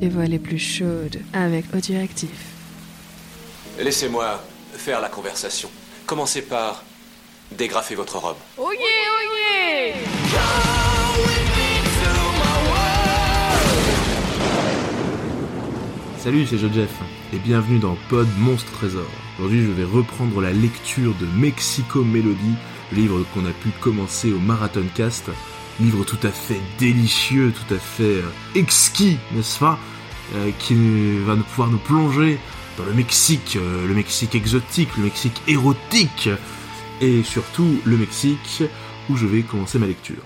les voix les plus chaudes avec Audioactif. Laissez-moi faire la conversation. Commencez par dégrafer votre robe. Oh yeah, oh yeah Salut, c'est Joe Jeff et bienvenue dans Pod Monstre Trésor. Aujourd'hui, je vais reprendre la lecture de Mexico Melody, livre qu'on a pu commencer au Marathon Cast. Livre tout à fait délicieux, tout à fait euh, exquis, n'est-ce pas euh, Qui va pouvoir nous plonger dans le Mexique, euh, le Mexique exotique, le Mexique érotique, et surtout le Mexique où je vais commencer ma lecture.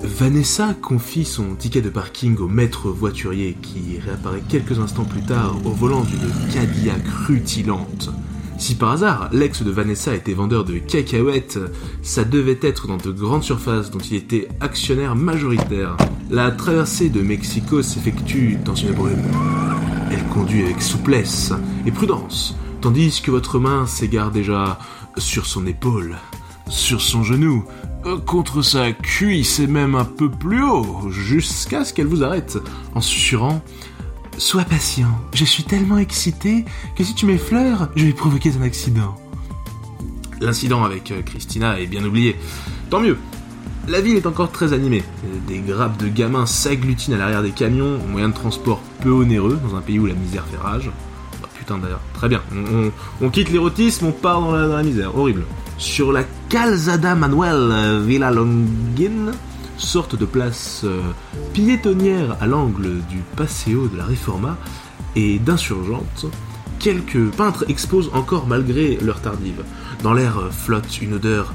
Vanessa confie son ticket de parking au maître voiturier qui réapparaît quelques instants plus tard au volant d'une Cadillac rutilante. Si par hasard l'ex de Vanessa était vendeur de cacahuètes, ça devait être dans de grandes surfaces dont il était actionnaire majoritaire. La traversée de Mexico s'effectue dans une brume. Elle conduit avec souplesse et prudence, tandis que votre main s'égare déjà sur son épaule, sur son genou, contre sa cuisse et même un peu plus haut, jusqu'à ce qu'elle vous arrête, en susurrant Sois patient, je suis tellement excité que si tu m'effleures, je vais provoquer un accident. L'incident avec euh, Christina est bien oublié. Tant mieux. La ville est encore très animée. Des grappes de gamins s'agglutinent à l'arrière des camions, moyens de transport peu onéreux dans un pays où la misère fait rage. Oh, putain d'ailleurs, très bien. On, quitte l'érotisme, on part dans la, dans la misère. Horrible. Sur la Calzada Manuel euh, Villalongin, sorte de place euh, piétonnière à l'angle du Paseo de la Reforma et d'insurgente, quelques peintres exposent encore malgré leur tardive. Dans l'air euh, flotte une odeur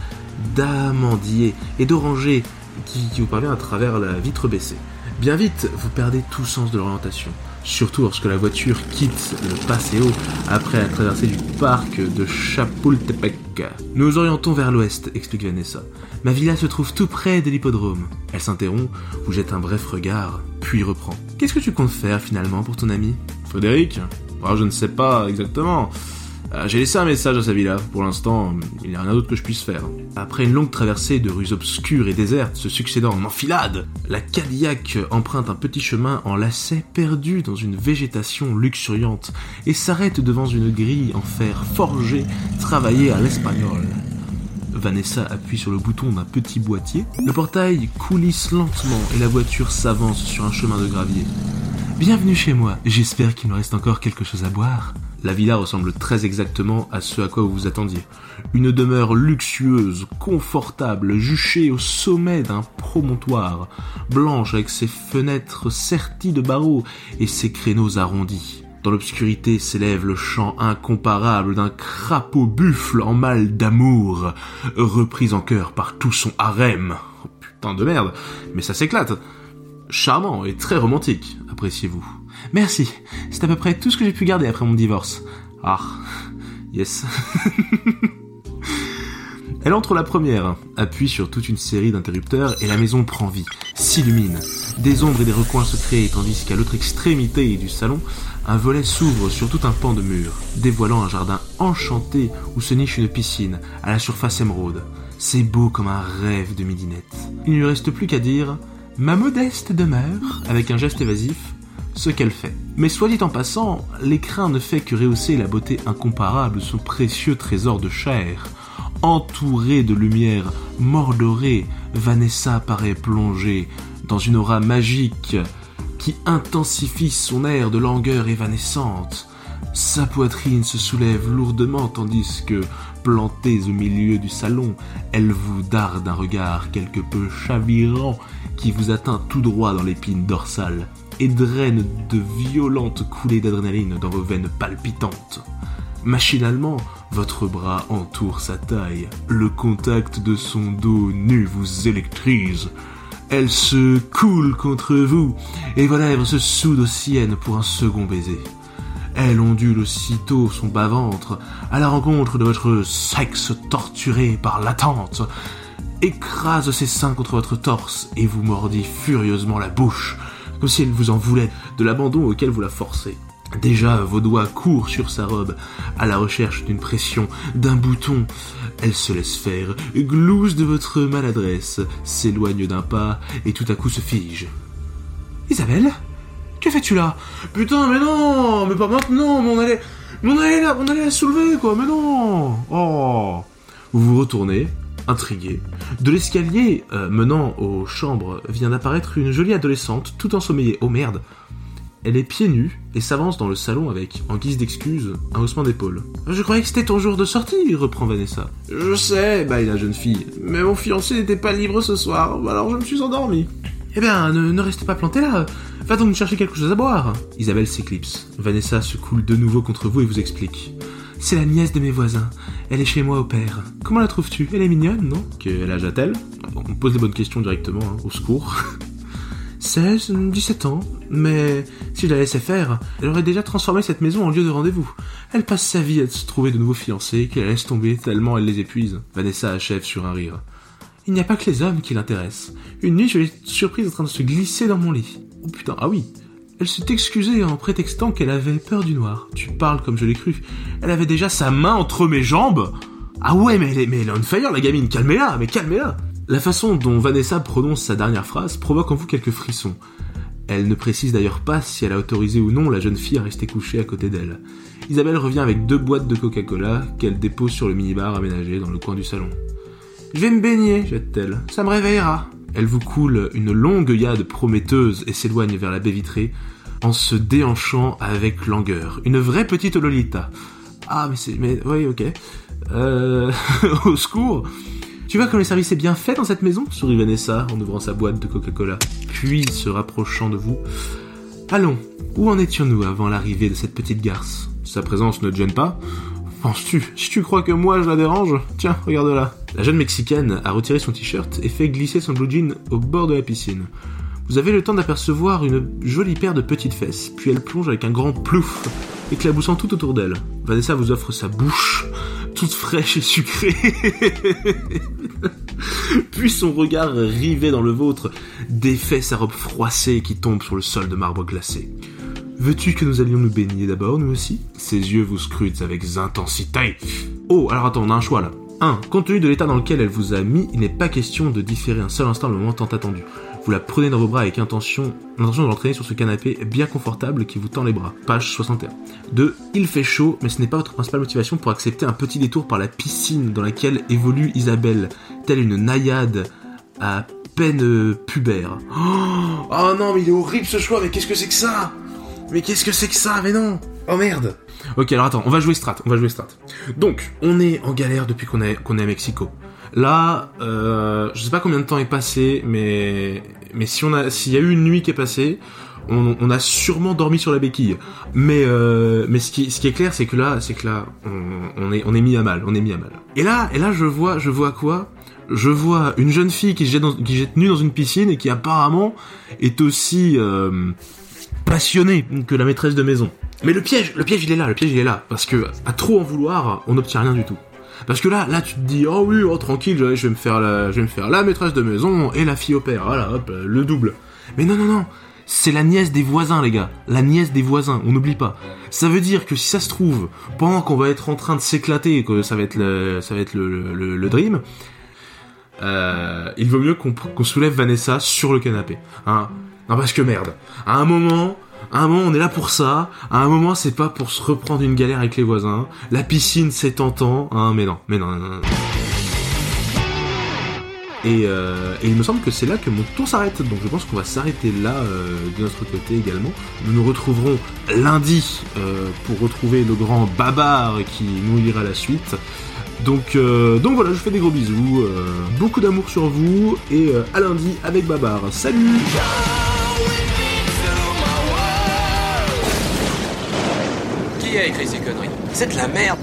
d'amandier et d'oranger qui, qui vous parvient à travers la vitre baissée. Bien vite, vous perdez tout sens de l'orientation, surtout lorsque la voiture quitte le Paseo après la traversée du parc de Chapultepec. Nous orientons vers l'ouest, explique Vanessa. Ma villa se trouve tout près de l'hippodrome. Elle s'interrompt, vous jette un bref regard, puis reprend. Qu'est-ce que tu comptes faire finalement pour ton ami? Frédéric? Ah, Je ne sais pas exactement. Euh, J'ai laissé un message à sa villa. Pour l'instant, il n'y a rien d'autre que je puisse faire. Après une longue traversée de rues obscures et désertes se succédant en enfilade, la Cadillac emprunte un petit chemin en lacet perdu dans une végétation luxuriante et s'arrête devant une grille en fer forgé travaillée à l'espagnol. Vanessa appuie sur le bouton d'un petit boîtier. Le portail coulisse lentement et la voiture s'avance sur un chemin de gravier. Bienvenue chez moi, j'espère qu'il me reste encore quelque chose à boire. La villa ressemble très exactement à ce à quoi vous attendiez. Une demeure luxueuse, confortable, juchée au sommet d'un promontoire, blanche avec ses fenêtres serties de barreaux et ses créneaux arrondis. Dans l'obscurité s'élève le chant incomparable d'un crapaud buffle en mal d'amour, repris en chœur par tout son harem. Oh, putain de merde, mais ça s'éclate charmant et très romantique, appréciez-vous. Merci, c'est à peu près tout ce que j'ai pu garder après mon divorce. Ah, yes. Elle entre la première, appuie sur toute une série d'interrupteurs et la maison prend vie, s'illumine. Des ombres et des recoins se créent tandis qu'à l'autre extrémité du salon, un volet s'ouvre sur tout un pan de mur, dévoilant un jardin enchanté où se niche une piscine à la surface émeraude. C'est beau comme un rêve de midinette. Il ne lui reste plus qu'à dire Ma modeste demeure, avec un geste évasif, ce qu'elle fait. Mais soit dit en passant, l'écrin ne fait que rehausser la beauté incomparable de son précieux trésor de chair. Entourée de lumière mordorée, Vanessa paraît plongée dans une aura magique qui intensifie son air de langueur évanescente. Sa poitrine se soulève lourdement tandis que, plantée au milieu du salon, elle vous darde un regard quelque peu chavirant qui vous atteint tout droit dans l'épine dorsale et draine de violentes coulées d'adrénaline dans vos veines palpitantes. Machinalement, votre bras entoure sa taille. Le contact de son dos nu vous électrise. Elle se coule contre vous et vos lèvres se soudent aux siennes pour un second baiser. Elle ondule aussitôt son bas-ventre à la rencontre de votre sexe torturé par l'attente, écrase ses seins contre votre torse et vous mordit furieusement la bouche, comme si elle vous en voulait de l'abandon auquel vous la forcez. Déjà, vos doigts courent sur sa robe, à la recherche d'une pression, d'un bouton. Elle se laisse faire, glousse de votre maladresse, s'éloigne d'un pas et tout à coup se fige. Isabelle Que fais-tu là? Putain, mais non Mais pas maintenant, mais on allait... Mais on allait la, on allait la soulever, quoi, mais non Oh Vous vous retournez, intrigué. De l'escalier euh, menant aux chambres vient d'apparaître une jolie adolescente, tout ensommeillée. Oh merde Elle est pieds nus et s'avance dans le salon avec, en guise d'excuse, un haussement d'épaule. Je croyais que c'était ton jour de sortie, reprend Vanessa. Je sais, bah la jeune fille, mais mon fiancé n'était pas libre ce soir, alors je me suis endormi. Eh bien, ne, ne restez pas planté là. Va donc chercher quelque chose à boire. Isabelle s'éclipse. Vanessa se coule de nouveau contre vous et vous explique. C'est la nièce de mes voisins. Elle est chez moi au père. Comment la trouves-tu? Elle est mignonne, non? Quel âge a-t-elle? On pose les bonnes questions directement, hein, au secours. 16, 17 ans. Mais si je la laissais faire, elle aurait déjà transformé cette maison en lieu de rendez-vous. Elle passe sa vie à se trouver de nouveaux fiancés qu'elle laisse tomber tellement elle les épuise. Vanessa achève sur un rire. Il n'y a pas que les hommes qui l'intéressent. Une nuit, je l'ai surprise en train de se glisser dans mon lit. Oh putain, ah oui. Elle s'est excusée en prétextant qu'elle avait peur du noir. Tu parles comme je l'ai cru. Elle avait déjà sa main entre mes jambes Ah ouais, mais elle est, mais on fire, la gamine. Calmez-la, mais calmez-la. La façon dont Vanessa prononce sa dernière phrase provoque en vous quelques frissons. Elle ne précise d'ailleurs pas si elle a autorisé ou non la jeune fille à rester couchée à côté d'elle. Isabelle revient avec deux boîtes de Coca-Cola qu'elle dépose sur le minibar aménagé dans le coin du salon. Je vais me baigner, jette-t-elle. Ça me réveillera. Elle vous coule une longue yade prometteuse et s'éloigne vers la baie vitrée en se déhanchant avec langueur. Une vraie petite Lolita. Ah, mais c'est... Oui, ok. Euh... au secours Tu vois comme le service est bien fait dans cette maison? sourit Vanessa en ouvrant sa boîte de Coca-Cola. Puis, se rapprochant de vous... Allons, où en étions-nous avant l'arrivée de cette petite garce? Sa présence ne te gêne pas? Penses-tu Si tu crois que moi je la dérange, tiens, regarde là. La jeune mexicaine a retiré son t-shirt et fait glisser son blue jean au bord de la piscine. Vous avez le temps d'apercevoir une jolie paire de petites fesses, puis elle plonge avec un grand plouf, éclaboussant tout autour d'elle. Vanessa vous offre sa bouche, toute fraîche et sucrée. puis son regard rivé dans le vôtre défait sa robe froissée qui tombe sur le sol de marbre glacé. Veux-tu que nous allions nous baigner d'abord, nous aussi? Ses yeux vous scrutent avec intensité. Oh, alors attends, on a un choix là. 1. Compte tenu de l'état dans lequel elle vous a mis, il n'est pas question de différer un seul instant le moment tant attendu. Vous la prenez dans vos bras avec intention, intention de l'entraîner sur ce canapé bien confortable qui vous tend les bras. Page 61. 2. Il fait chaud, mais ce n'est pas votre principale motivation pour accepter un petit détour par la piscine dans laquelle évolue Isabelle, telle une naïade à peine pubère. Oh, oh non, mais il est horrible ce choix, mais qu'est-ce que c'est que ça? Mais qu'est-ce que c'est que ça? Mais non Oh merde Ok, alors attends, on va jouer strat, on va jouer strat. Donc, on est en galère depuis qu'on est, qu'on est à Mexico. Là, euh, je sais pas combien de temps est passé, mais mais si on a, s'il y a eu une nuit qui est passée, on, on a sûrement dormi sur la béquille. Mais euh, mais ce qui ce qui est clair, c'est que là, c'est que là, on, on est on est mis à mal, on est mis à mal. Et là, et là, je vois, je vois quoi? Je vois une jeune fille qui se jette, dans, qui jette nue dans une piscine et qui apparemment est aussi euh, passionnée que la maîtresse de maison. Mais le piège, le piège il est là, le piège il est là, parce que à trop en vouloir, on n'obtient rien du tout. Parce que là, là tu te dis, oh oui, oh tranquille, je vais me faire la, maîtresse de maison et la fille au père, voilà, hop, le double. Mais non, non, non, c'est la nièce des voisins, les gars. La nièce des voisins, on n'oublie pas. Ça veut dire que si ça se trouve, pendant qu'on va être en train de s'éclater, que ça va être le, ça va dream, euh, il vaut mieux qu'on qu'on soulève Vanessa sur le canapé. Hein. Parce que merde. À un moment, à un moment on est là pour ça. À un moment c'est pas pour se reprendre une galère avec les voisins. La piscine c'est tentant. Hein, mais non, mais non, non, non. Et, euh, et il me semble que c'est là que mon tour s'arrête. Donc je pense qu'on va s'arrêter là euh, de notre côté également. Nous nous retrouverons lundi euh, pour retrouver le grand Babar qui nous lira la suite. Donc, euh, donc voilà, je vous fais des gros bisous, beaucoup d'amour sur vous et à lundi avec Babar. Salut Qui a écrit ces conneries. C'est de la merde